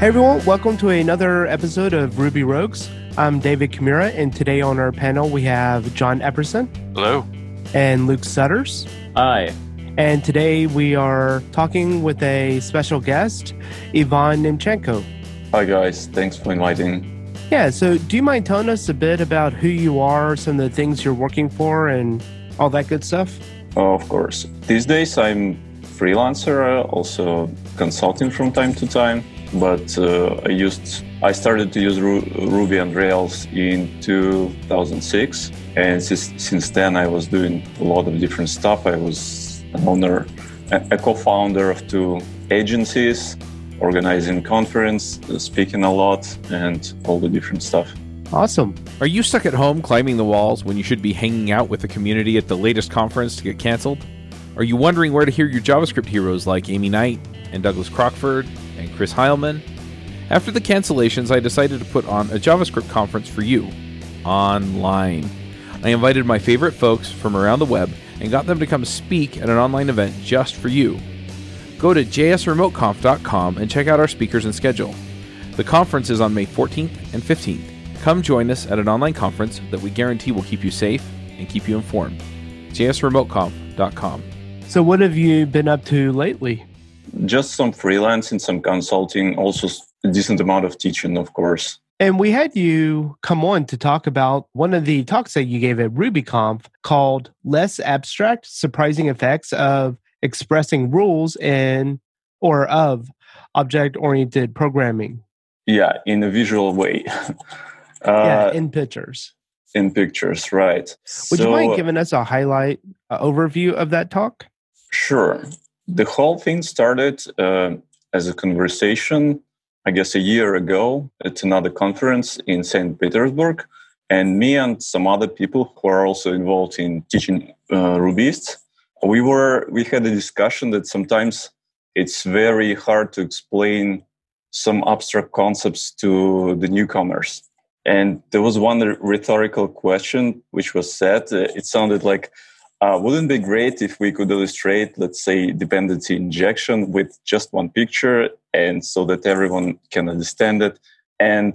Hey everyone, welcome to another episode of Ruby Rogues. I'm David Kimura, and today on our panel we have John Epperson. Hello. And Luke Stutters. Hi. And today we are talking with a special guest, Ivan Nemytchenko. Hi guys, thanks for inviting. Yeah, so do you mind telling us a bit about who you are, some of the things you're working for, and all that good stuff? Oh, of course. These days I'm freelancer, uh, also consulting from time to time but uh, I used I started to use Ru- Ruby and Rails in 2006, and since, since then I was doing a lot of different stuff. I was an owner, a, co-founder of two agencies, organizing conference, uh, speaking a lot, and all the different stuff. Awesome. Are you stuck at home climbing the walls when you should be hanging out with the community at the latest conference to get canceled? Are you wondering where to hear your JavaScript heroes like Aimee Knight and Douglas Crockford and Chris Heilmann. After the cancellations, I decided to put on a JavaScript conference for you online. I invited my favorite folks from around the web and got them to come speak at an online event just for you. Go to jsremoteconf.com and check out our speakers and schedule. The conference is on May 14th and 15th. Come join us at an online conference that we guarantee will keep you safe and keep you informed. jsremoteconf.com. So, what have you been up to lately? just some freelancing, some consulting, also a decent amount of teaching, of course. And we had you come on to talk about one of the talks that you gave at RubyConf called Less Abstract Surprising Effects of Expressing Rules in or of Object Oriented Programming. Yeah, in a visual way. uh, yeah, in pictures. In pictures, right. Would so, you mind giving us a highlight uh, overview of that talk? Sure the whole thing started uh, as a conversation, I guess, a year ago at another conference in St. Petersburg. And me and some other people who are also involved in teaching uh, Rubyists, we were we had a discussion that sometimes it's very hard to explain some abstract concepts to the newcomers. And there was one rhetorical question which was said. Uh, it sounded like, uh, wouldn't it be great if we could illustrate, let's say, dependency injection with just one picture, and so that everyone can understand it and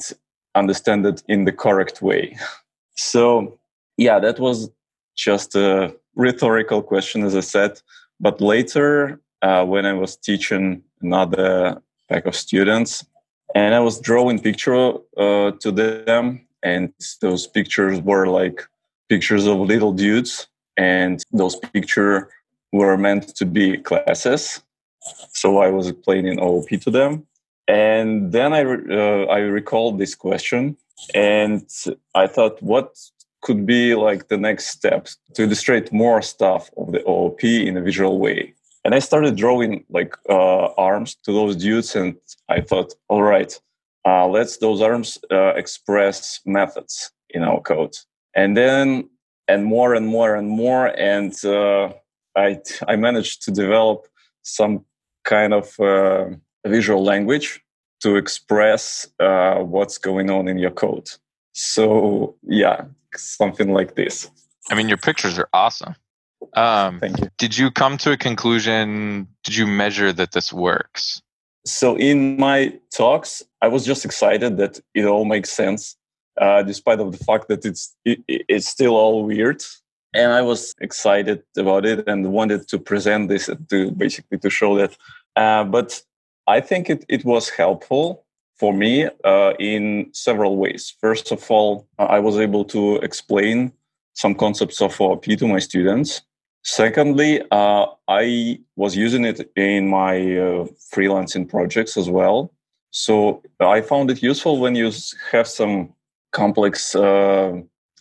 understand it in the correct way? so, yeah, that was just a rhetorical question, as I said. But later, uh, when I was teaching another pack of students, and I was drawing picture uh, to them, and those pictures were like pictures of little dudes and those pictures were meant to be classes. So I was explaining OOP to them, and then I uh, I recalled this question, and I thought, what could be like the next steps to illustrate more stuff of the OOP in a visual way? And I started drawing like uh, arms to those dudes, and I thought, all right, uh, let's those arms uh, express methods in our code. And then and more and more and more and uh, I, I managed to develop some kind of uh, visual language to express uh, what's going on in your code. So yeah something like this. I mean your pictures are awesome. Um, Thank you. did you come to a conclusion did you measure that this works? So in my talks i was just excited that it all makes sense uh, despite of the fact that it's it, it's still all weird. And I was excited about it and wanted to present this to basically to show that. Uh, but I think it, it was helpful for me uh, in several ways. First of all, I was able to explain some concepts of OOP to my students. Secondly, uh, I was using it in my uh, freelancing projects as well. So I found it useful when you have some complex uh,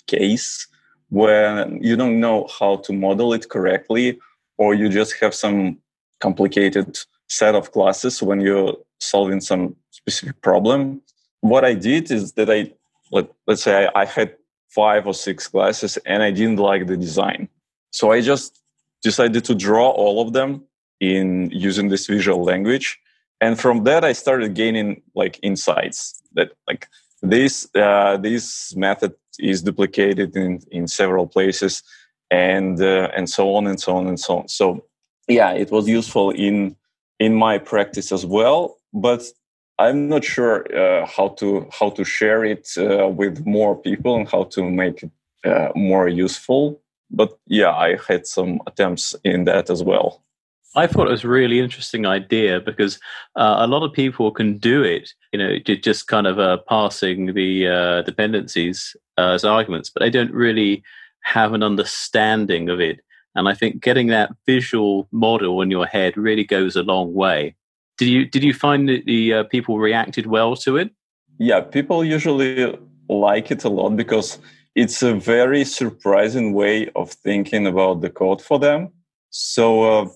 case where you don't know how to model it correctly or you just have some complicated set of classes when you're solving some specific problem. What i did is that i let, let's say I, I had five or six classes and i didn't like the design. So i just decided to draw all of them in using this visual language. And from that i started gaining like insights that like this uh, this method is duplicated in in several places and uh, and so on and so on and so on so yeah it was useful in in my practice as well but I'm not sure uh, how to how to share it uh, with more people and how to make it uh, more useful. But yeah, I had some attempts in that as well. I thought it was a really interesting idea because uh, a lot of people can do it, you know, just kind of uh, passing the uh, dependencies uh, as arguments, but they don't really have an understanding of it. And I think getting that visual model in your head really goes a long way. Did you did you find that the uh, people reacted well to it? Yeah, people usually like it a lot because it's a very surprising way of thinking about the code for them. So uh,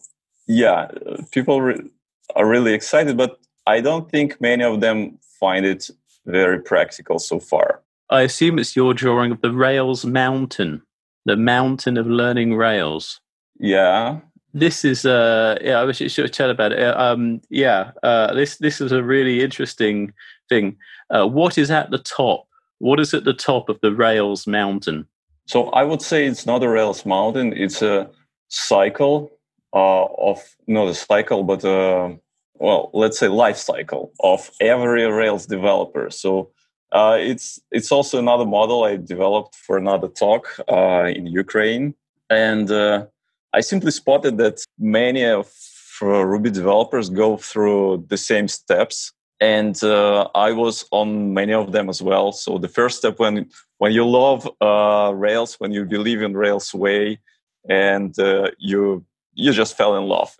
yeah, people re- are really excited, but I don't think many of them find it very practical so far. I assume it's your drawing of the Rails mountain, the mountain of learning Rails. Yeah. This is uh yeah I wish you should have chat about it. Um yeah uh this this is a really interesting thing. Uh, what is at the top? What is at the top of the Rails mountain? So I would say it's not a Rails mountain. It's a cycle uh, of not a cycle, but uh, well, let's say life cycle of every Rails developer. So uh, it's it's also another model I developed for another talk uh, in Ukraine, and uh, I simply spotted that many of Ruby developers go through the same steps, and uh, I was on many of them as well. So the first step when when you love Rails, when you believe in Rails way, and you you just fell in love.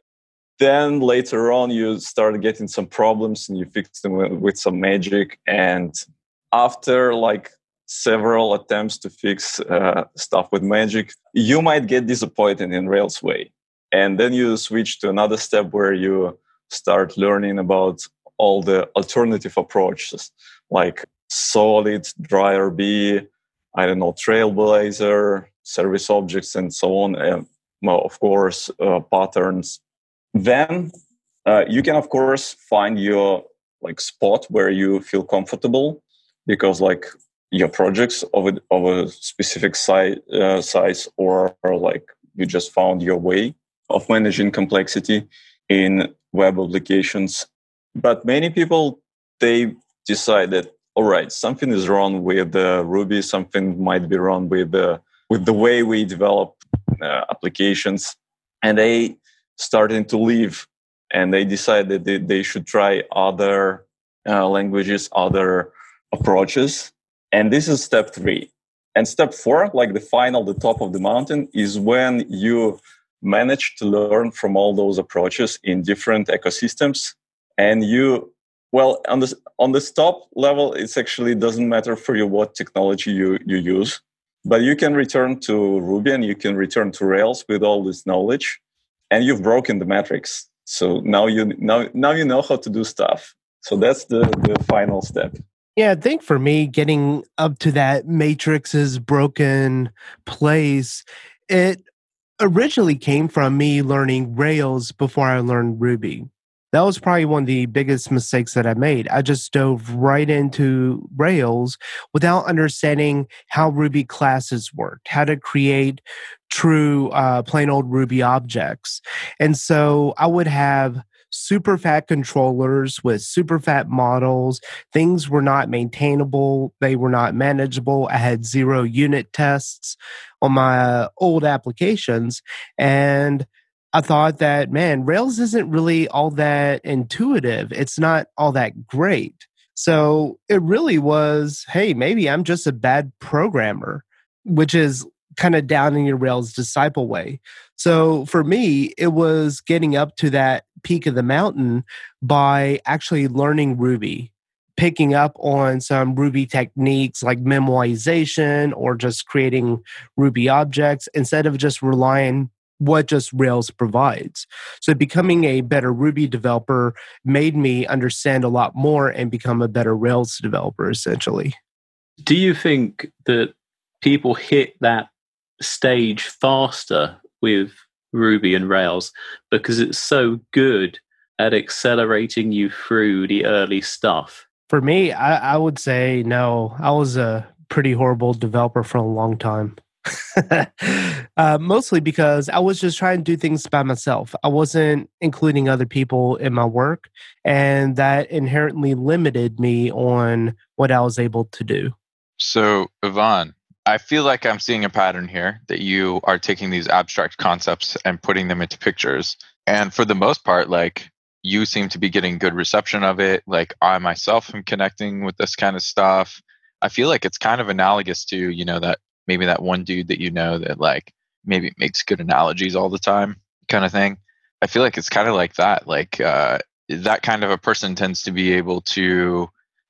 Then later on, you start getting some problems and you fix them with some magic. And after like several attempts to fix uh, stuff with magic, you might get disappointed in Rails way. And then you switch to another step where you start learning about all the alternative approaches like solid, dry-rb, I don't know, Trailblazer, service objects, and so on. And of course, uh, patterns. Then uh, you can, of course, find your like spot where you feel comfortable because like your projects of a, of a specific size, uh, size or, or like you just found your way of managing complexity in web applications. But many people, they decide that, all right, something is wrong with the Ruby, something might be wrong with the, with the way we develop uh, applications and they started to leave and they decided that they, they should try other uh, languages other approaches. And this is step three. And step four like the final the top of the mountain is when you manage to learn from all those approaches in different ecosystems. And you well on the on the top level it's actually doesn't matter for you what technology you you use but you can return to Ruby and you can return to Rails with all this knowledge, and you've broken the matrix. So now you now now you know how to do stuff. So that's the the final step. Yeah, I think for me, getting up to that matrix's broken place, it originally came from me learning Rails before I learned Ruby that was probably one of the biggest mistakes that I made. I just dove right into Rails without understanding how Ruby classes worked, how to create true uh, plain old Ruby objects. And so I would have super fat controllers with super fat models. Things were not maintainable, they were not manageable. I had zero unit tests on my uh, old applications. And I thought that, man, Rails isn't really all that intuitive. It's not all that great. So it really was, hey, maybe I'm just a bad programmer, which is kind of down in your Rails disciple way. So for me, it was getting up to that peak of the mountain by actually learning Ruby, picking up on some Ruby techniques like memoization or just creating Ruby objects instead of just relying what just Rails provides. So becoming a better Ruby developer made me understand a lot more and become a better Rails developer essentially. Do you think that people hit that stage faster with Ruby and Rails because it's so good at accelerating you through the early stuff? For me, I, I would say no. I was a pretty horrible developer for a long time. uh, mostly because I was just trying to do things by myself. I wasn't including other people in my work, and that inherently limited me on what I was able to do. So, Ivan, I feel like I'm seeing a pattern here that you are taking these abstract concepts and putting them into pictures. And for the most part, like you seem to be getting good reception of it. Like I myself am connecting with this kind of stuff. I feel like it's kind of analogous to, you know, that maybe that one dude that you know that like maybe makes good analogies all the time kind of thing. I feel like it's kind of like that. Like uh, that kind of a person tends to be able to.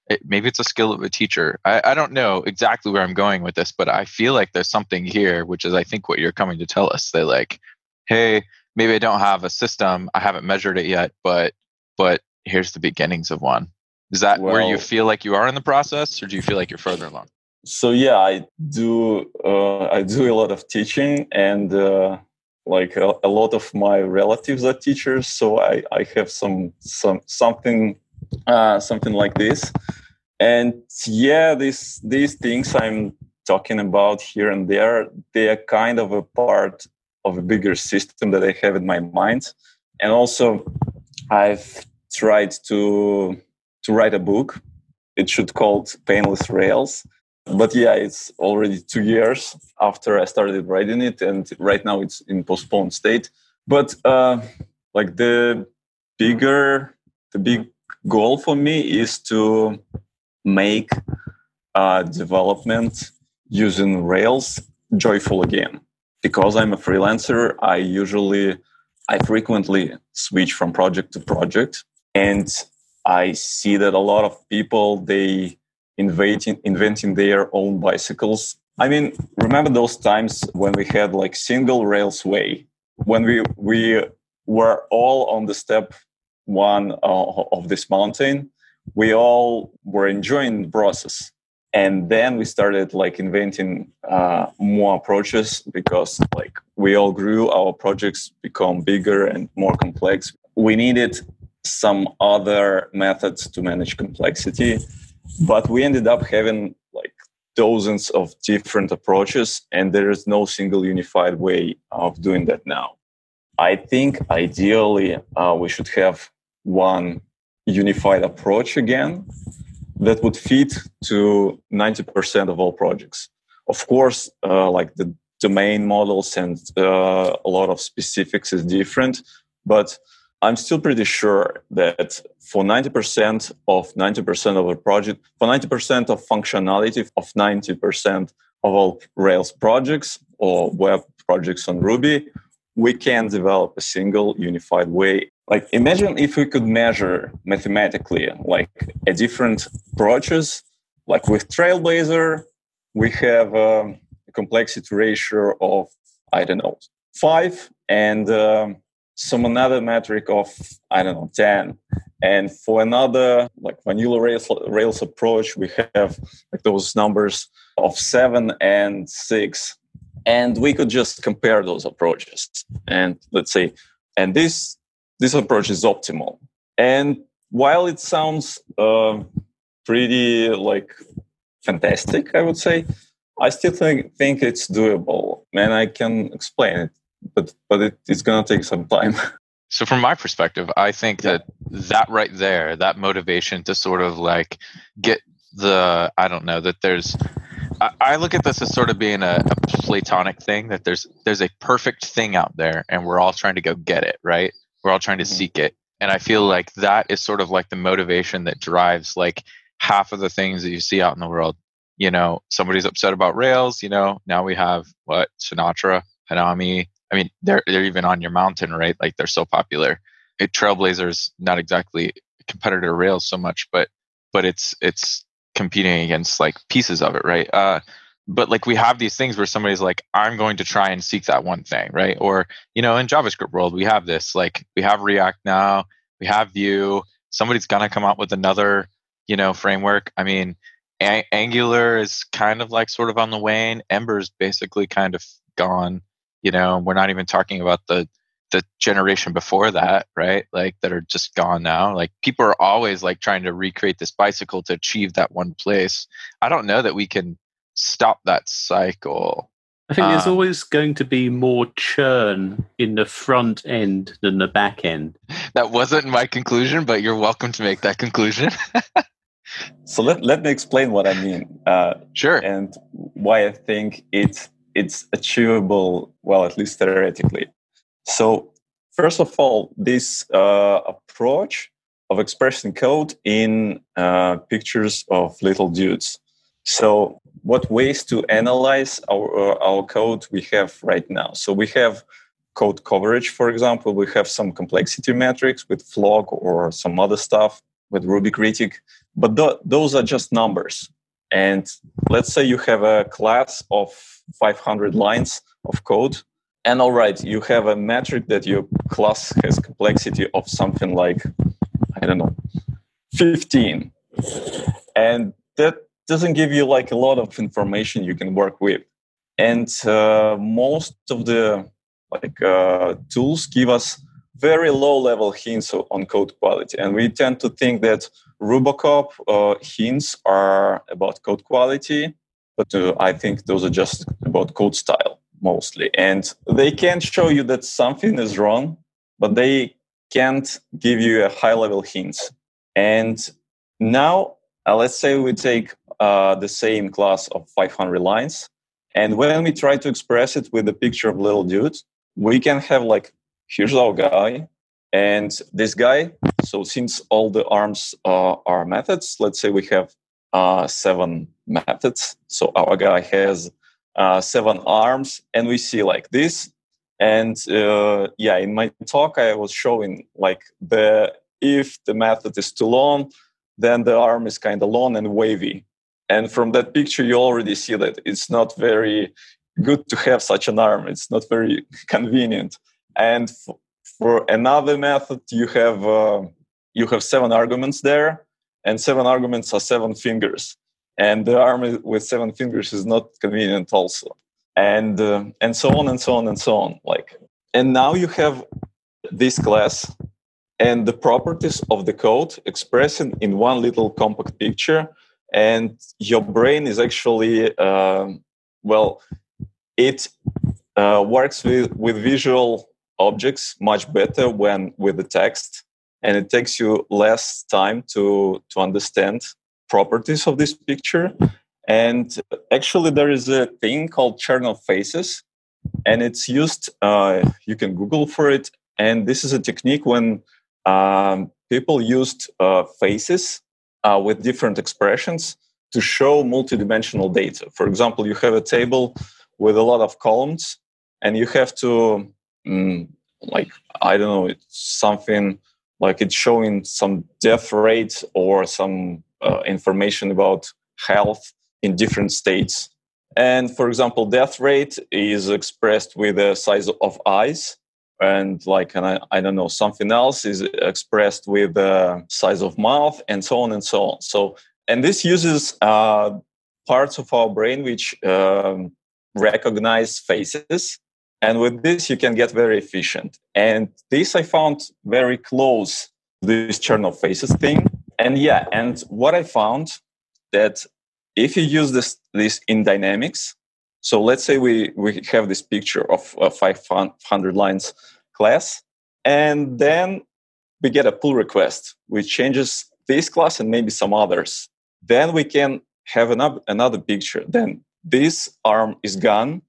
It, maybe it's a skill of a teacher. I, I don't know exactly where I'm going with this, but I feel like there's something here, which is I think what you're coming to tell us. They like, hey, maybe I don't have a system. I haven't measured it yet, but but here's the beginnings of one. Is that well, where you feel like you are in the process, or do you feel like you're further along? So yeah i do uh, i do a lot of teaching and uh, like a, a, lot of my relatives are teachers so i i have some some something uh, something like this. And yeah these these things i'm talking about here and there they are kind of a part of a bigger system that i have in my mind. And also i've tried to to write a book. It should called painless rails but yeah it's already two years after i started writing it and right now it's in postponed state. But uh, like the bigger the big goal for me is to make uh, development using rails joyful again. Because i'm a freelancer i usually i frequently switch from project to project and i see that a lot of people they inventing inventing their own bicycles. I mean, remember those times when we had like single rails way, when we we were all on the step one uh, of this mountain. We all were enjoying the process, and then we started like inventing uh, more approaches because like we all grew, our projects become bigger and more complex. We needed some other methods to manage complexity but we ended up having like dozens of different approaches and there is no single unified way of doing that now. I think ideally uh, we should have one unified approach again that would fit to 90% of all projects. Of course uh, like the domain models and uh, a lot of specifics is different but I'm still pretty sure that for 90% of 90% of a project, for 90% of functionality of 90% of all Rails projects or web projects on Ruby, we can develop a single unified way. Like imagine if we could measure mathematically like a different approaches, like with Trailblazer, we have um, a complexity ratio of, I don't know, five and um, some another metric of I don't know ten, and for another like vanilla Rails, Rails approach, we have like those numbers of seven and six, and we could just compare those approaches. And let's say, and this this approach is optimal. And while it sounds uh, pretty like fantastic, I would say, I still think think it's doable, and I can explain it but but it, it's going to take some time. So from my perspective, I think that that right there, that motivation to sort of like get the I don't know that there's I, I look at this as sort of being a, a, platonic thing that there's there's a perfect thing out there and we're all trying to go get it, right? We're all trying to mm-hmm. seek it. And I feel like that is sort of like the motivation that drives like half of the things that you see out in the world. You know, somebody's upset about Rails, you know, now we have what, Sinatra, Hanami, I mean, they're they're even on your mountain, right? Like they're so popular. It, Trailblazer's not exactly competitor Rails so much, but but it's it's competing against like pieces of it, right? Uh, but like we have these things where somebody's like, I'm going to try and seek that one thing, right? Or you know, in JavaScript world, we have this like we have React now, we have Vue. Somebody's gonna come out with another, you know, framework. I mean, a- Angular is kind of like sort of on the wane. Ember's basically kind of gone you know we're not even talking about the the generation before that right like that are just gone now like people are always like trying to recreate this bicycle to achieve that one place i don't know that we can stop that cycle I think there's Um, always going to be more churn in the front end than the back end. That wasn't my conclusion, but you're welcome to make that conclusion. So let, let me explain what I mean uh, sure. and why I think it it's achievable. Well, at least theoretically. So first of all, this uh, approach of expressing code in uh, pictures of little dudes. So what ways to analyze our uh, our code we have right now? So we have code coverage, for example. We have some complexity metrics with Flog or some other stuff with Ruby Critic but th- those are just numbers and let's say you have a class of 500 lines of code and all right you have a metric that your class has complexity of something like i don't know 15 and that doesn't give you like a lot of information you can work with. And uh, most of the like uh, tools give us very low level hints on code quality. And we tend to think that Rubocop uh, hints are about code quality, but uh, I think those are just about code style mostly. And they can show you that something is wrong, but they can't give you a high level hint. And now, uh, let's say we take uh, the same class of 500 lines, and when we try to express it with a picture of little dude, we can have like, here's our guy, and this guy, so since all the arms uh, are methods, let's say we have uh, seven methods. So our guy has uh, seven arms, and we see like this. And uh, yeah, in my talk, I was showing like the if the method is too long, then the arm is kind of long and wavy. And from that picture, you already see that it's not very good to have such an arm. It's not very convenient. And f- for another method, you have uh, you have seven arguments there, and seven arguments are seven fingers, and the arm with seven fingers is not convenient also, and uh, and so on and so on and so on. Like, and now you have this class and the properties of the code expressing in one little compact picture, and your brain is actually um well, it uh, works with with visual objects much better when with the text and it takes you less time to to understand properties of this picture. And actually there is a thing called chernoff faces and it's used uh, you can google for it. And this is a technique when um, people used uh, faces uh, with different expressions to show multidimensional data. For example you have a table with a lot of columns and you have to mm, like i don't know it's something like it's showing some death rate or some uh, information about health in different states. And for example death rate is expressed with the size of eyes and like and I, I don't know something else is expressed with the size of mouth and so on and so on. So and this uses uh, parts of our brain which um, recognize faces and with this, you can get very efficient. And this I found very close to this Chernoff faces thing. And yeah, and what I found that if you use this this in dynamics, so let's say we we have this picture of a 500 lines class, and then we get a pull request which changes this class and maybe some others. Then we can have another another picture. Then this arm is gone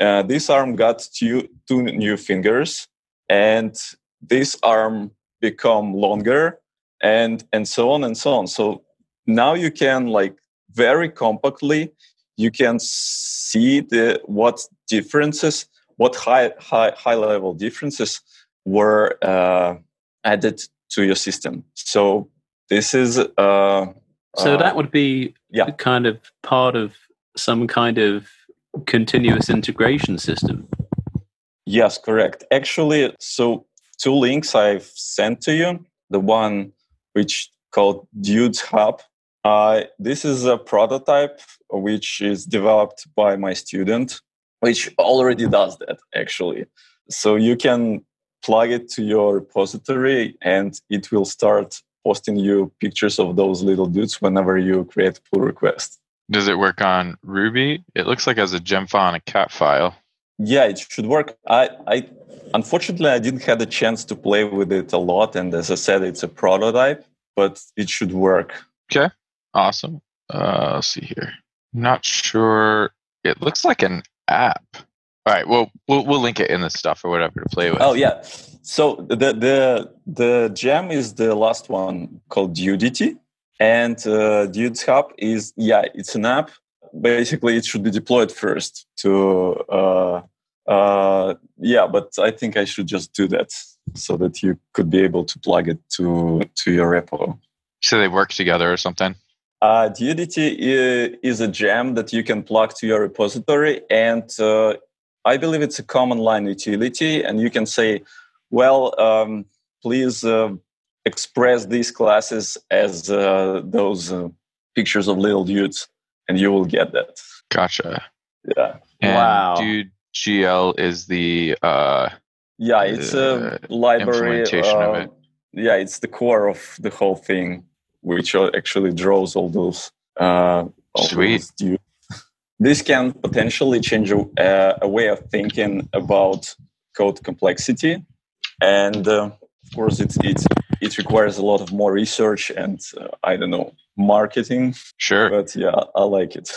uh, this arm got two, two new fingers and this arm become longer and and so on and so on so now you can like very compactly you can see the what differences what high high high level differences were uh, added to your system so this is uh, So uh, that would be yeah. kind of part of some kind of continuous integration system. Yes, correct. Actually, so two links I've sent to you. The one which called Dudes Hub. Uh, this is a prototype which is developed by my student, which already does that actually. So you can plug it to your repository and it will start posting you pictures of those little dudes whenever you create pull request. Does it work on Ruby? It looks like as a gem file and a cat file. Yeah, it should work. I, I unfortunately I didn't have the chance to play with it a lot, and as I said, it's a prototype, but it should work. Okay, awesome. Uh, let's see here. Not sure. It looks like an app. All right. Well, we'll we'll link it in the stuff or whatever to play with. Oh yeah. So the the the gem is the last one called Dudity, and uh, Dudes Hub is yeah, it's an app. Basically, it should be deployed first to uh, uh, yeah. But I think I should just do that so that you could be able to plug it to to your repo. So they work together or something. Uh, Dudity is a gem that you can plug to your repository, and uh, I believe it's a command line utility, and you can say, well, um, please uh, express these classes as uh, those uh, pictures of little dudes, and you will get that. Gotcha. Yeah. And Wow. Dude GL is the uh, Yeah, it's a library. implementation of it. Yeah, it's the core of the whole thing, which uh, actually draws all those. Uh, all Sweet. those dudes. This can potentially change a, uh, a way of thinking about code complexity, and uh, of course, it's it's it requires a lot of more research and uh, I don't know marketing. sure. But yeah, I like it.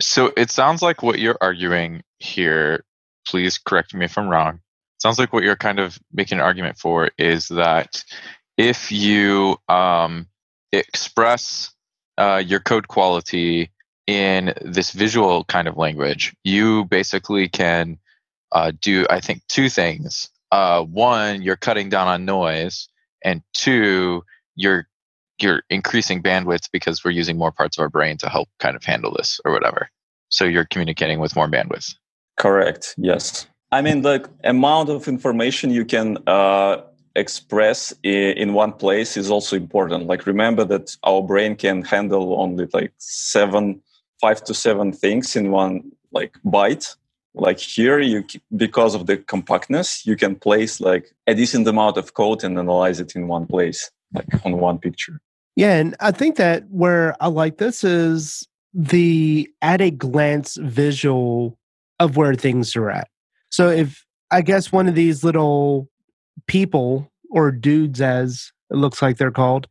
So it sounds like what you're arguing here, please correct me if I'm wrong. Sounds like what you're kind of making an argument for is that if you um, express uh, your code quality in this visual kind of language, you basically can uh, do, I think, two things. Uh, one, you're cutting down on noise, and two, you're you're increasing bandwidth because we're using more parts of our brain to help kind of handle this or whatever. So you're communicating with more bandwidth. Correct. Yes. I mean, the amount of information you can uh, express in one place is also important. Like, remember that our brain can handle only like seven, five to seven things in one like byte. Like here, you because of the compactness, you can place like a decent amount of code and analyze it in one place, like on one picture. Yeah, and I think that where I like this is the at a glance visual of where things are at. So if I guess one of these little people or dudes as it looks like they're called,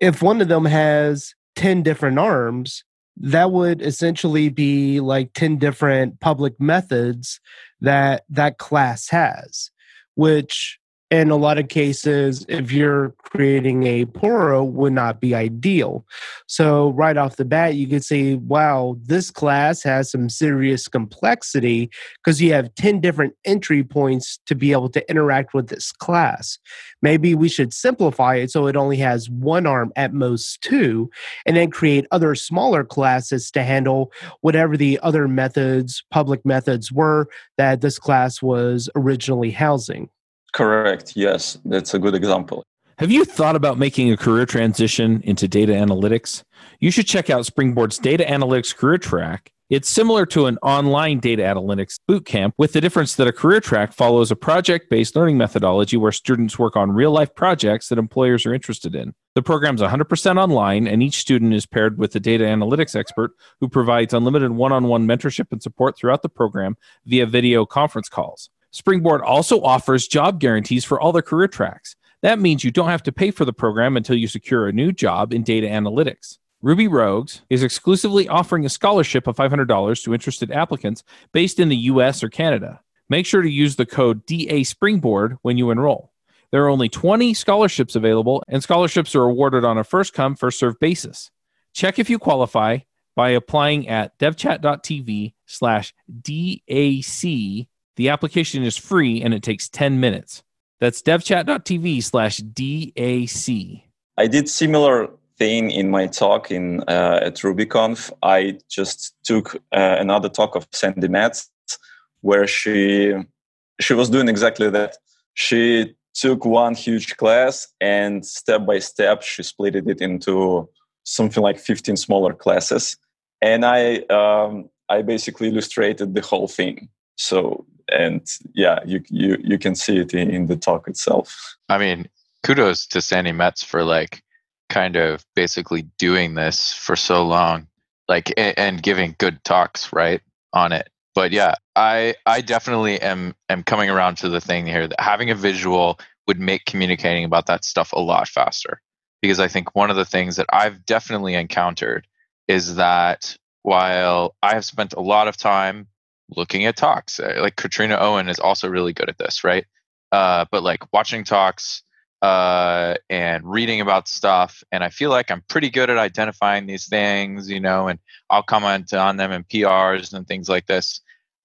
if one of them has 10 different arms, that would essentially be like 10 different public methods that that class has, which in a lot of cases, if you're creating a Poro, would not be ideal. So right off the bat, you could say, wow, this class has some serious complexity because you have 10 different entry points to be able to interact with this class. Maybe we should simplify it so it only has one arm at most two, and then create other smaller classes to handle whatever the other methods, public methods were that this class was originally housing. Correct. Yes, that's a good example. Have you thought about making a career transition into data analytics? You should check out Springboard's Data Analytics Career Track. It's similar to an online data analytics bootcamp, with the difference that a career track follows a project based learning methodology where students work on real life projects that employers are interested in. The program's 100% online, and each student is paired with a data analytics expert who provides unlimited one on one mentorship and support throughout the program via video conference calls. Springboard also offers job guarantees for all their career tracks. That means you don't have to pay for the program until you secure a new job in data analytics. Ruby Rogues is exclusively offering a scholarship of $500 to interested applicants based in the US or Canada. Make sure to use the code DA Springboard when you enroll. There are only 20 scholarships available, and scholarships are awarded on a first come, first served basis. Check if you qualify by applying at devchat.tv slash DAC. The application is free and it takes 10 minutes. That's devchat.tv slash DAC. I did similar thing in my talk in uh, at RubyConf. I just took uh, another talk of Sandi Metz, where she she was doing exactly that. She took one huge class and step by step she split it into something like 15 smaller classes, and I um, I basically illustrated the whole thing. So and yeah, you you you can see it in, in the talk itself. I mean, kudos to Sandi Metz for like kind of basically doing this for so long. like and, and giving good talks right on it but yeah i i definitely am am coming around to the thing here that having a visual would make communicating about that stuff a lot faster because i think one of the things that i've definitely encountered is that while i have spent a lot of time looking at talks uh, like katrina owen is also really good at this right uh, but like watching talks uh, and reading about stuff. And I feel like I'm pretty good at identifying these things, you know, and I'll comment on them in PRs and things like this.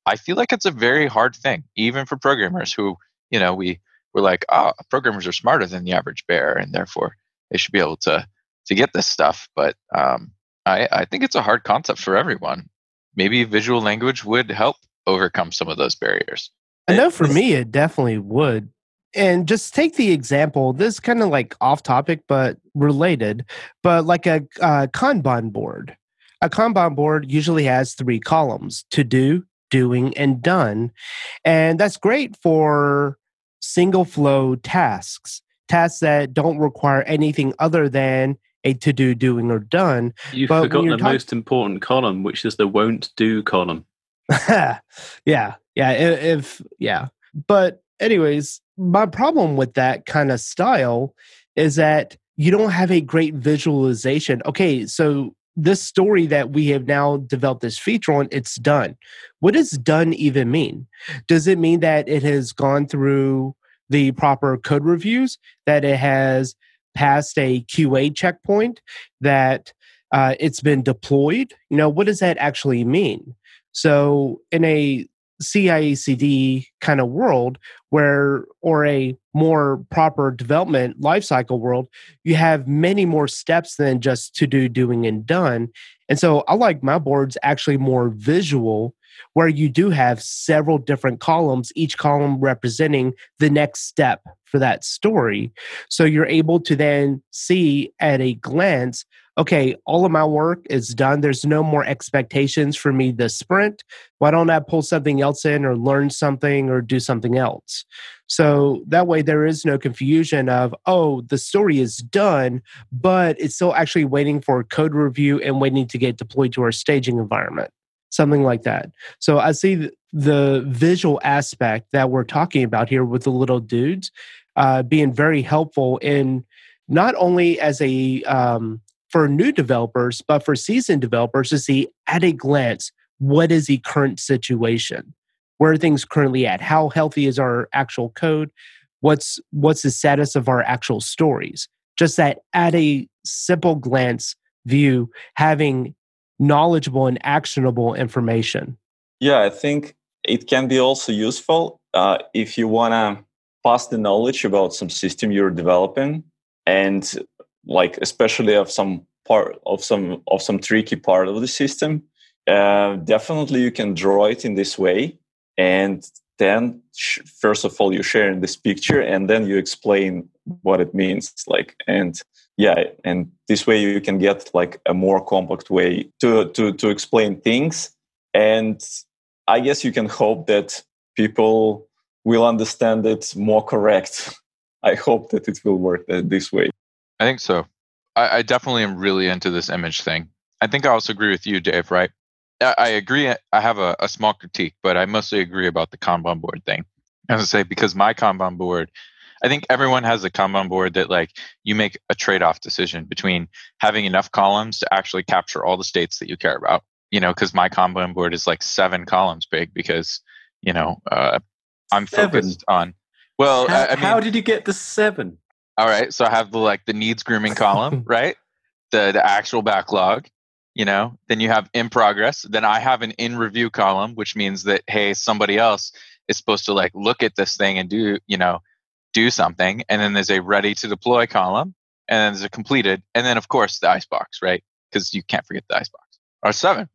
I feel like it's a very hard thing, even for programmers who, you know, we we're like, oh, programmers are smarter than the average bear, and therefore they should be able to to get this stuff. But um, I, I think it's a hard concept for everyone. Maybe visual language would help overcome some of those barriers. I know for me, it definitely would. And just take the example this kind of like off topic but related but like a, a kanban board. A kanban board usually has three columns to do doing and done. And that's great for single flow tasks tasks that don't require anything other than a to do doing or done you've but forgotten the talk- most important column which is the won't do column yeah yeah if yeah but anyways my problem with that kind of style is that you don't have a great visualization. Okay, so this story that we have now developed this feature on, it's done. What does done even mean? Does it mean that it has gone through the proper code reviews, that it has passed a QA checkpoint, that uh, it's been deployed? You know, what does that actually mean? So, in a CI/CD kind of world where or a more proper development lifecycle world, you have many more steps than just to do, doing, and done. And so I like my boards actually more visual, where you do have several different columns, each column representing the next step for that story. So you're able to then see at a glance okay, all of my work is done. There's no more expectations for me to sprint. Why don't I pull something else in or learn something or do something else? So that way there is no confusion of, oh, the story is done, but it's still actually waiting for code review and waiting to get deployed to our staging environment. Something like that. So I see the visual aspect that we're talking about here with the little dudes uh, being very helpful in not only as a um, for new developers, but for seasoned developers to see at a glance what is the current situation, where are things currently at, how healthy is our actual code, what's what's the status of our actual stories. Just that at a simple glance view, having knowledgeable and actionable information. Yeah, I think it can be also useful uh, if you want to pass the knowledge about some system you're developing and like especially of some part of some of some tricky part of the system uh, definitely you can draw it in this way and then sh- first of all you share in this picture and then you explain what it means like and yeah and this way you can get like a more compact way to to to explain things and i guess you can hope that people will understand it more correct i hope that it will work this way I think so. I, I definitely am really into this image thing. I think I also agree with you, Dave. Right? I, I agree. I have a, a small critique, but I mostly agree about the Kanban board thing. As I say, because my Kanban board, I think everyone has a Kanban board that like you make a trade-off decision between having enough columns to actually capture all the states that you care about. You know, because my Kanban board is like seven columns big because you know uh, I'm seven. focused on. Well, how, I, I mean, how did you get the seven? All right. So I have the like the needs grooming column, right? The the actual backlog, you know. Then you have in progress. Then I have an in review column, which means that hey, somebody else is supposed to like look at this thing and do, you know, do something. And then there's a ready to deploy column, and then there's a completed, and then of course the icebox, right? Because you can't forget the icebox. Or seven.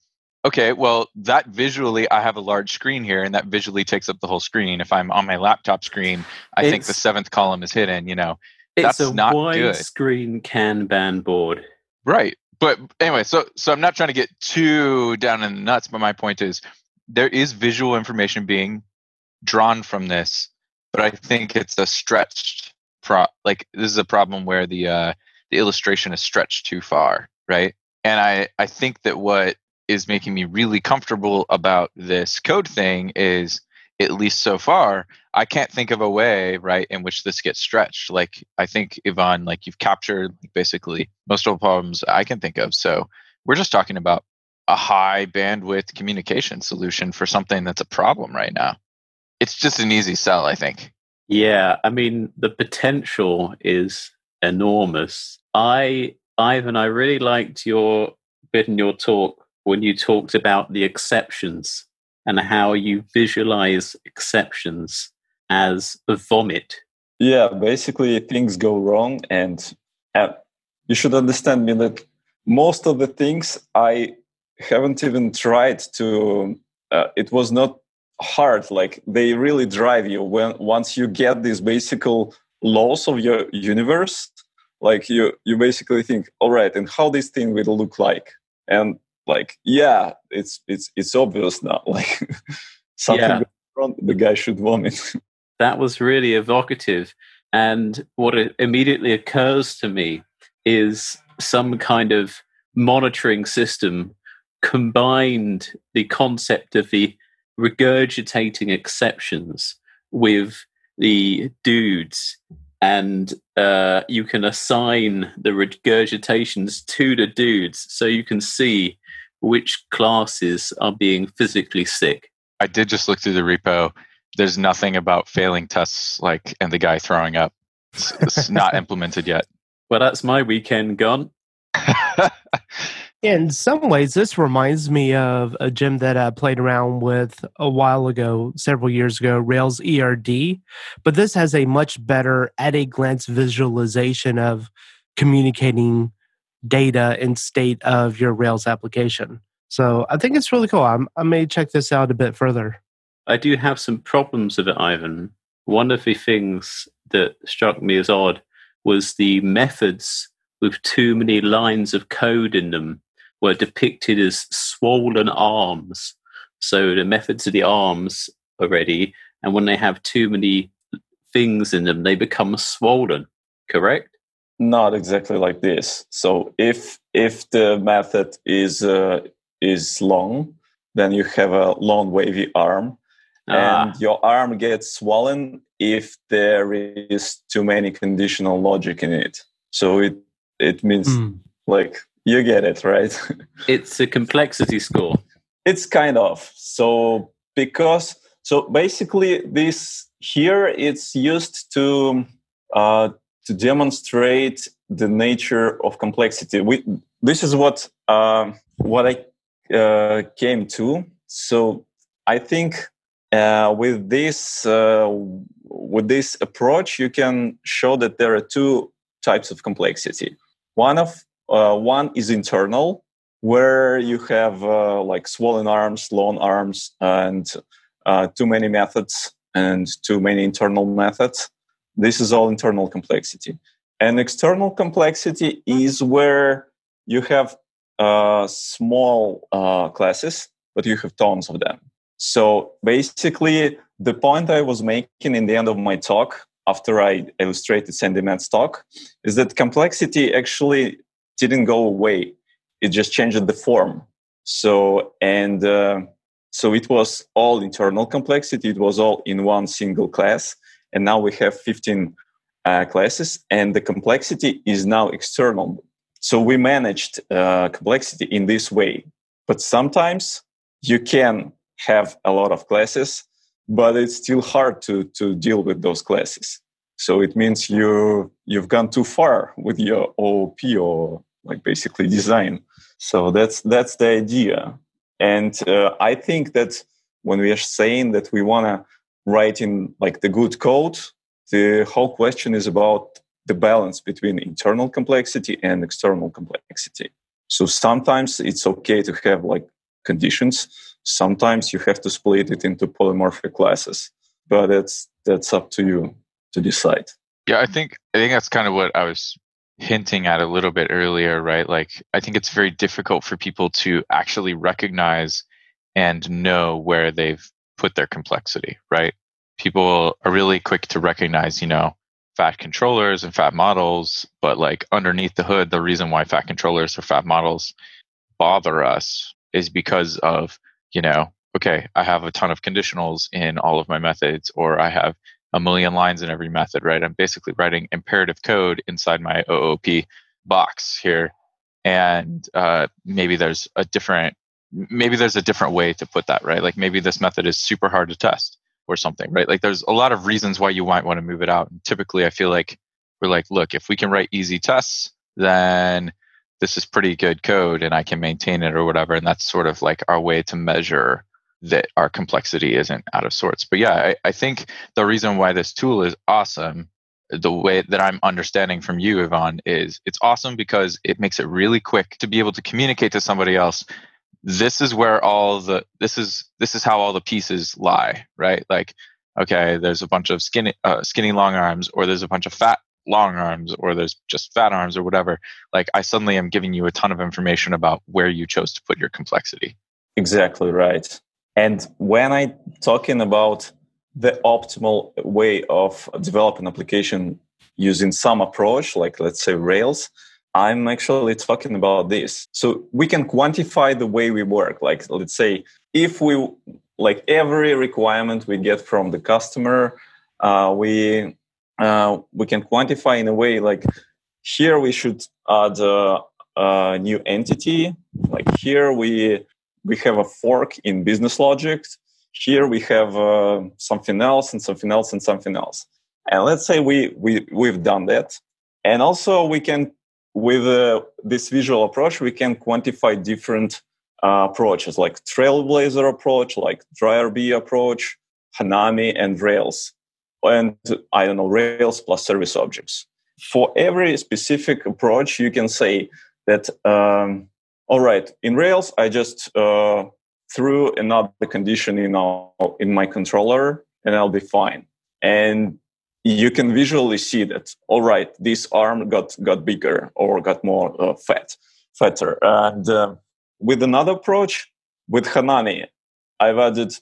Okay, well, that visually, I have a large screen here, and that visually takes up the whole screen. If I'm on my laptop screen, I it's, think the seventh column is hidden, you know. It's That's a not widescreen Kanban board. Right. But anyway, so so I'm not trying to get too down in the nuts, but my point is there is visual information being drawn from this, but I think it's a stretched pro like this is a problem where the uh the illustration is stretched too far, right? And I, I think that what is making me really comfortable about this code thing is at least so far, I can't think of a way, right, in which this gets stretched. Like I think Ivan, like you've captured basically most of the problems I can think of. So we're just talking about a high bandwidth communication solution for something that's a problem right now. It's just an easy sell, I think. Yeah, I mean the potential is enormous. I Ivan, I really liked your bit in your talk when you talked about the exceptions and how you visualize exceptions as a vomit. Yeah, basically things go wrong, and uh, you should understand me that most of the things I haven't even tried to. Uh, it was not hard. Like they really drive you when once you get these basic laws of your universe. Like you, you basically think, all right, and how this thing will look like, and like yeah it's it's it's obvious now like something yeah. wrong the guy should vomit that was really evocative and what immediately occurs to me is some kind of monitoring system combined the concept of the regurgitating exceptions with the dudes and uh, you can assign the regurgitations to the dudes so you can see which classes are being physically sick. I did just look through the repo. There's nothing about failing tests like and the guy throwing up. It's, it's not implemented yet. Well, that's my weekend gone. In some ways, this reminds me of a gem that I played around with a while ago, several years ago, Rails ERD. But this has a much better at a glance visualization of communicating data and state of your Rails application. So I think it's really cool. I'm, I may check this out a bit further. I do have some problems with it, Ivan. One of the things that struck me as odd was the methods with too many lines of code in them were depicted as swollen arms. So the methods of the arms are ready, and when they have too many things in them, they become swollen. Correct? Not exactly like this. So if if the method is uh, is long, then you have a long wavy arm, ah. and your arm gets swollen if there is too many conditional logic in it. So it it means mm. like you get it, right? it's a complexity score. It's kind of. So because so basically this here it's used to uh, to demonstrate the nature of complexity. We, this is what uh, what I uh, came to. So I think uh, with this uh, with this approach, you can show that there are two types of complexity. One of uh, one is internal, where you have uh, like swollen arms, long arms, and uh, too many methods and too many internal methods. This is all internal complexity. And external complexity is where you have uh, small uh, classes, but you have tons of them. So basically, the point I was making in the end of my talk, after I illustrated Metz talk, is that complexity actually didn't go away. It just changed the form. So, and uh, so it was all internal complexity. It was all in one single class. And now we have 15 uh, classes, and the complexity is now external. So we managed uh, complexity in this way. But sometimes you can have a lot of classes, but it's still hard to, to deal with those classes. So it means you you've gone too far with your OOP or like basically design. So that's that's the idea. And uh, I think that when we are saying that we want to write in like the good code, the whole question is about the balance between internal complexity and external complexity. So sometimes it's okay to have like conditions. Sometimes you have to split it into polymorphic classes, but that's that's up to you to decide. Yeah, I think I think that's kind of what I was hinting at a little bit earlier, right? Like, I think it's very difficult for people to actually recognize and know where they've put their complexity, right? People are really quick to recognize, you know, fat controllers and fat models, but like underneath the hood, the reason why fat controllers or fat models bother us is because of, you know, okay, I have a ton of conditionals in all of my methods, or I have a million lines in every method, right? I'm basically writing imperative code inside my OOP box here. And uh, maybe there's a different maybe there's a different way to put that, right? Like maybe this method is super hard to test or something, right? Like there's a lot of reasons why you might want to move it out. And typically, I feel like we're like, look, if we can write easy tests, then this is pretty good code and I can maintain it or whatever. And that's sort of like our way to measure that our complexity isn't out of sorts. But yeah, I, I think the reason why this tool is awesome the way that I'm understanding from you, Ivan, is it's awesome because it makes it really quick to be able to communicate to somebody else this is where all the this is this is how all the pieces lie right? Like okay there's a bunch of skinny uh, skinny long arms or there's a bunch of fat long arms or there's just fat arms or whatever. Like i suddenly am giving you a ton of information about where you chose to put your complexity. Exactly right and when i talking about the optimal way of developing application using some approach like let's say rails I'm actually talking about this. So we can quantify the way we work. Like, let's say, if we like every requirement we get from the customer, uh, we uh, we can quantify in a way like here we should add a, a new entity. Like here we we have a fork in business logic. Here we have uh, something else and something else and something else. And let's say we we we've done that, and also we can with uh, this visual approach, we can quantify different uh, approaches like Trailblazer approach, like dry-rb approach, Hanami, and Rails. And I don't know, Rails plus service objects. For every specific approach, you can say that, um, all right, in Rails, I just uh, threw another condition in, in my controller and I'll be fine. And you can visually see that all right this arm got got bigger or got more uh, fat fatter and uh, with another approach with hanami i've added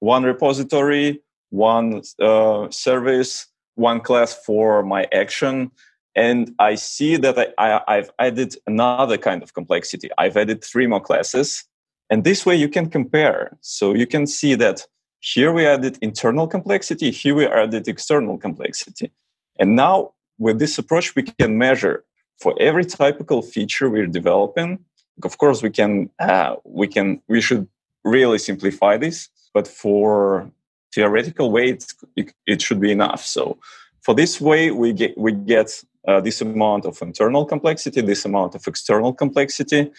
one repository one uh, service one class for my action and i see that I, I, i've added another kind of complexity i've added three more classes and this way you can compare so you can see that here we added internal complexity, here we added external complexity. And now with this approach, we can measure for every typical feature we're developing. Of course, we can, uh, we can, we should really simplify this, but for theoretical way, it, it should be enough. So for this way, we get, we get uh, this amount of internal complexity, this amount of external complexity,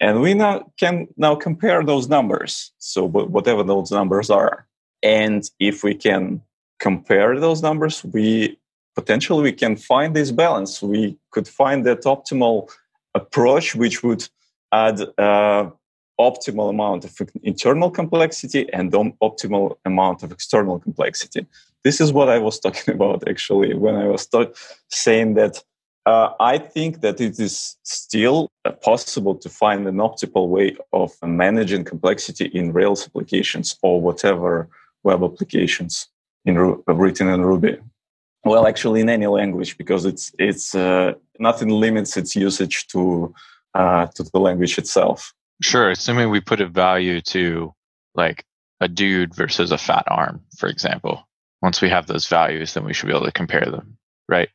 and we now can now compare those numbers. So whatever those numbers are. And if we can compare those numbers we potentially we can find this balance. We could find that optimal approach which would add uh, optimal amount of internal complexity and optimal amount of external complexity this is what i was talking about actually when i was saying that uh, I think that it is still uh, possible to find an optimal way of managing complexity in Rails applications or whatever web applications in uh, written in Ruby. Well, actually, in any language, because it's it's uh, nothing limits its usage to uh, to the language itself. Sure, assuming we put a value to like a dude versus a fat arm, for example. Once we have those values, then we should be able to compare them, right?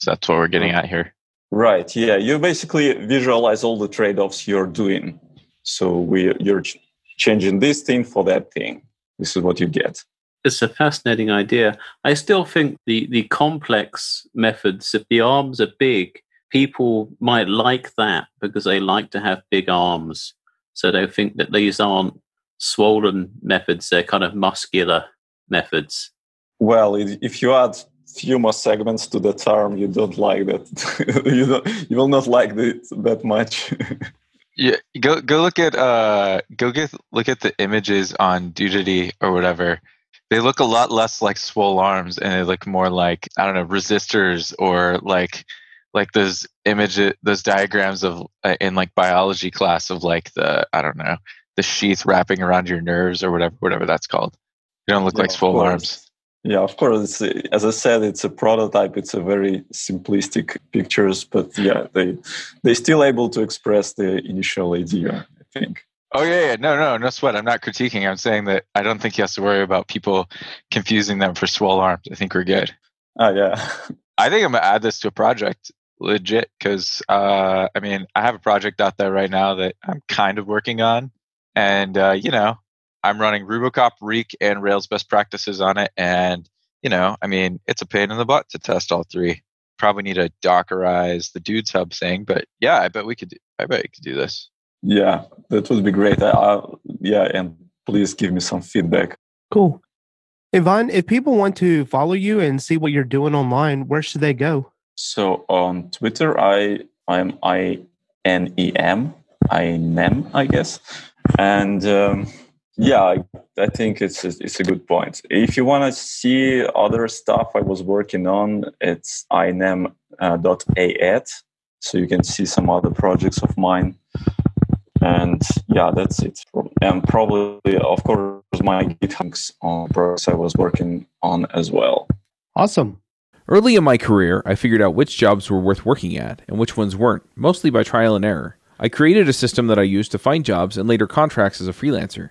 So that's what we're getting mm-hmm. at here. Right. Yeah. You basically visualize all the trade offs you're doing. So we you're ch- changing this thing for that thing. This is what you get. It's a fascinating idea. I still think the the complex methods, if the arms are big, people might like that because they like to have big arms. So they think that these aren't swollen methods; they're kind of muscular methods. Well, if you add few more segments to the term you don't like that. You don't you will not like it that much. Yeah go go look at uh go get look at the images on Dudity or whatever. They look a lot less like swole arms and they look more like i don't know resistors or like like those images those diagrams of uh, in like biology class of like the i don't know the sheath wrapping around your nerves or whatever whatever that's called. You don't look yeah, like swole arms Yeah, of course. as I said, it's a prototype. It's a very simplistic pictures, but yeah, they they still able to express the initial idea. I think. Oh yeah, yeah, no, no, no sweat. I'm not critiquing. I'm saying that I don't think he has to worry about people confusing them for swole arms. I think we're good. Oh yeah. I think I'm gonna add this to a project legit because uh, I mean I have a project out there right now that I'm kind of working on, and uh, you know I'm running Rubocop, Reek, and Rails best practices on it. And, you know, I mean, it's a pain in the butt to test all three. Probably need to dockerize the dudes hub thing, but yeah, I bet we could do, I bet we could do this. Yeah, that would be great. I, I, yeah, and please give me some feedback. Cool. Ivan, if people want to follow you and see what you're doing online, where should they go? So on Twitter, I I'm I N E M I nem I guess, and um, yeah, I, I think it's a, it's a good point. If you want to see other stuff I was working on, it's inem.at, uh, so you can see some other projects of mine. And yeah, that's it. And probably, of course, my GitHubs on projects I was working on as well. Awesome. Early in my career, I figured out which jobs were worth working at and which ones weren't, mostly by trial and error. I created a system that I used to find jobs and later contracts as a freelancer.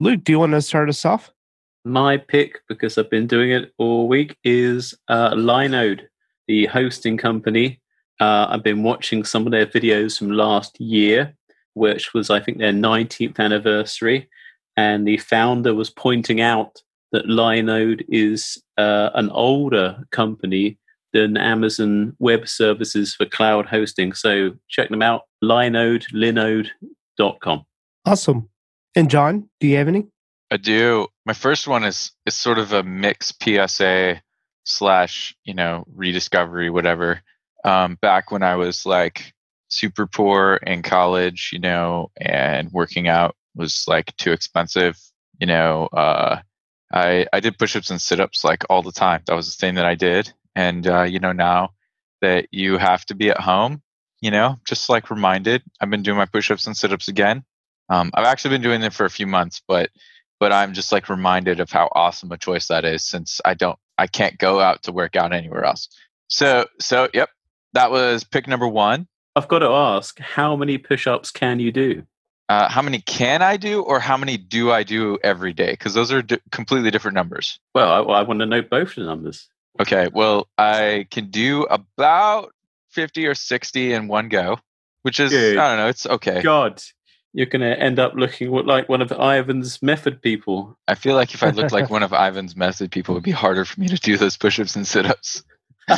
Luke, do you want to start us off? My pick, because I've been doing it all week, is uh, Linode, the hosting company. Uh, I've been watching some of their videos from last year, which was, I think, their 19th anniversary. And the founder was pointing out that Linode is uh, an older company than Amazon Web Services for cloud hosting. So check them out. Linode, Linode, com. Awesome. And John, do you have any? I do. My first one is is sort of a mix PSA slash, you know, rediscovery, whatever. Um, back when I was like super poor in college, you know, and working out was like too expensive, you know, uh, I I did push-ups and sit-ups like all the time. That was the thing that I did. And uh, you know, now that you have to be at home you know, just like reminded. I've been doing my push-ups and sit-ups again. Um, I've actually been doing them for a few months, but but I'm just like reminded of how awesome a choice that is since I don't I can't go out to work out anywhere else. So so yep, that was pick number one. I've got to ask, how many push-ups can you do? Uh, how many can I do, or how many do I do every day? Because those are d- completely different numbers. Well, I, I want to know both the numbers. Okay, well, I can do about 50 or 60 in one go, which is, Good. I don't know, it's okay. God, you're going to end up looking like one of Ivan's method people. I feel like if I looked like one of Ivan's method people, it would be harder for me to do those push ups and sit ups.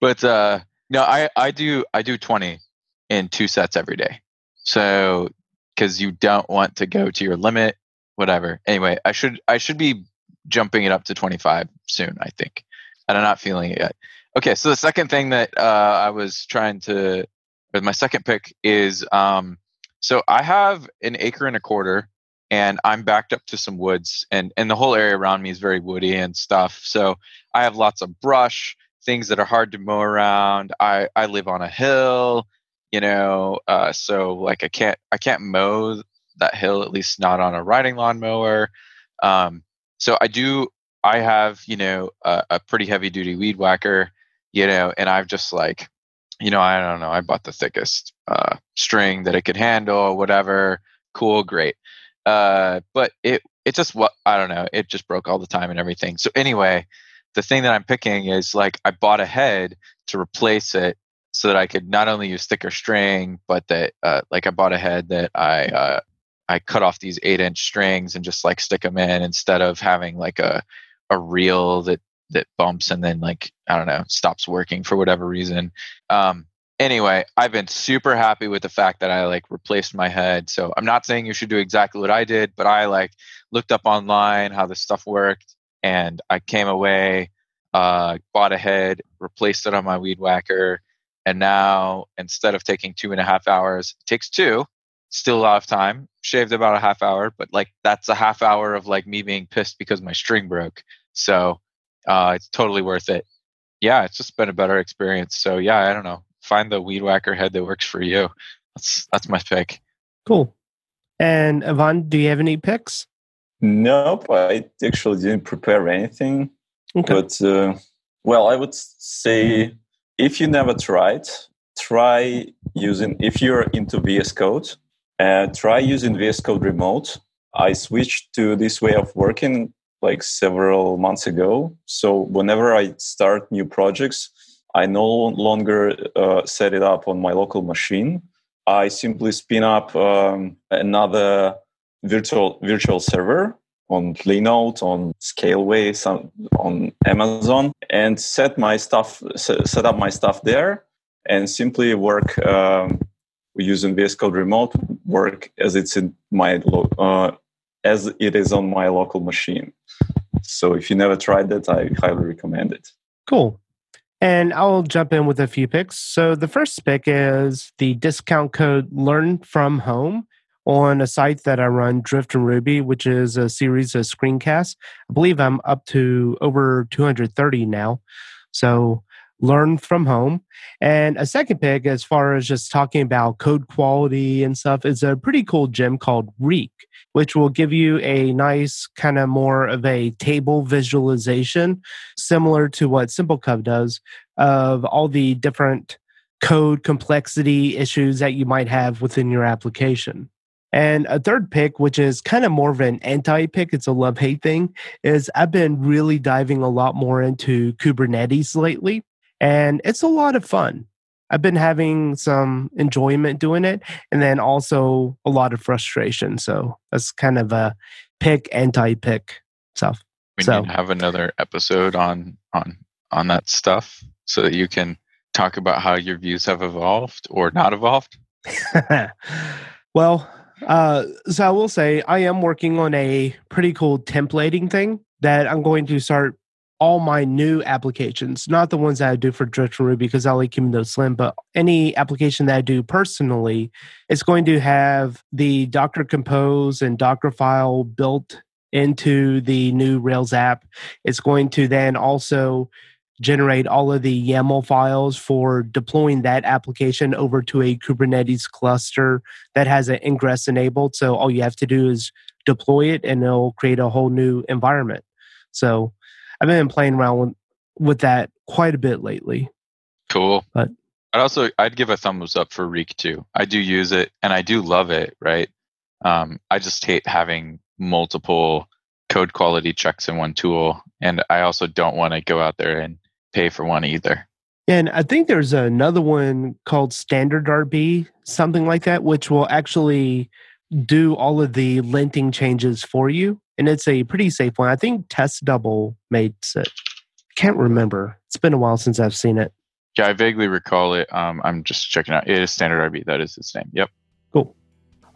but uh, no, I, I do I do 20 in two sets every day. So because you don't want to go to your limit, whatever. Anyway, I should I should be jumping it up to 25 soon, I think. And I'm not feeling it yet. Okay, so the second thing that uh, I was trying to, or my second pick is, um, so I have an acre and a quarter, and I'm backed up to some woods, and and the whole area around me is very woody and stuff. So I have lots of brush, things that are hard to mow around. I I live on a hill, you know, uh, so like I can't I can't mow that hill at least not on a riding lawnmower. Um, so I do I have you know a, a pretty heavy duty weed whacker you know, and I've just like, you know, I don't know, I bought the thickest uh, string that it could handle, whatever. Cool, great. Uh, but it it just what I don't know, it just broke all the time and everything. So anyway, the thing that I'm picking is like I bought a head to replace it so that I could not only use thicker string, but that uh, like I bought a head that I uh, I cut off these eight inch strings and just like stick them in instead of having like a a reel that that bumps and then like I don't know stops working for whatever reason. Um, anyway, I've been super happy with the fact that I like replaced my head. So I'm not saying you should do exactly what I did, but I like looked up online how this stuff worked and I came away, uh, bought a head, replaced it on my weed whacker. And now instead of taking two and a half hours, it takes two. Still a lot of time. Shaved about a half hour, but like that's a half hour of like me being pissed because my string broke. So uh, it's totally worth it. Yeah, it's just been a better experience. So yeah, I don't know find the weed whacker head that works for you. That's that's my pick. Cool. And Ivan, do you have any picks? Nope, I actually didn't prepare anything. Okay. But uh, well, I would say if you never tried, try using. If you're into VS Code, uh, try using VS Code Remote. I switched to this way of working like several months ago. So whenever I start new projects, I no longer uh, set it up on my local machine. I simply spin up um, another virtual virtual server on Linode, on Scaleway, some, on Amazon, and set my stuff, set up my stuff there, and simply work um, using VS Code Remote. Work as it's in my uh, as it is on my local machine. So if you never tried that, I highly recommend it. Cool. And I'll jump in with a few picks. So the first pick is the discount code Learn From Home on a site that I run, Drifting Ruby, which is a series of screencasts. I believe I'm up to over 230 now. So learn from home. And a second pick, as far as just talking about code quality and stuff, is a pretty cool gem called Reek which will give you a nice kind of more of a table visualization, similar to what SimpleCov does, of all the different code complexity issues that you might have within your application. And a third pick, which is kind of more of an anti pick, it's a love hate thing, is I've been really diving a lot more into Kubernetes lately. And it's a lot of fun. I've been having some enjoyment doing it and then also a lot of frustration. So that's kind of a pick anti pick stuff. We so, need to have another episode on on on that stuff so that you can talk about how your views have evolved or not evolved. well, uh, so I will say I am working on a pretty cool templating thing that I'm going to start all my new applications, not the ones that I do for Drifting Ruby because I like keeping slim, but any application that I do personally, it's going to have the Docker Compose and Dockerfile built into the new Rails app. It's going to then also generate all of the YAML files for deploying that application over to a Kubernetes cluster that has an ingress enabled. So all you have to do is deploy it and it'll create a whole new environment. So I've been playing around with, with that quite a bit lately. Cool. But I'd also I'd give a thumbs up for Reek too. I do use it and I do love it. Right. Um, I just hate having multiple code quality checks in one tool, and I also don't want to go out there and pay for one either. And I think there's another one called Standard RB, something like that, which will actually do all of the linting changes for you and it's a pretty safe one. I think Test Double made it. Can't remember. It's been a while since I've seen it. Yeah, I vaguely recall it. Um, I'm just checking out. It is Standard RB. That is its name. Yep. Cool.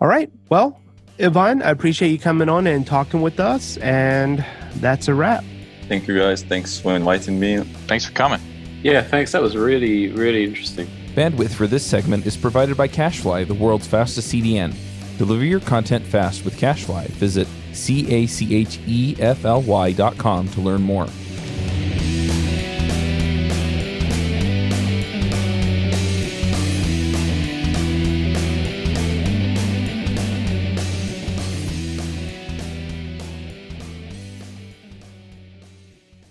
All right. Well, Ivan, I appreciate you coming on and talking with us. And that's a wrap. Thank you, guys. Thanks for inviting me. Thanks for coming. Yeah, thanks. That was really, really interesting. Bandwidth for this segment is provided by CacheFly, the world's fastest CDN. Deliver your content fast with CacheFly. Visit C A C H E F L Y dot com to learn more.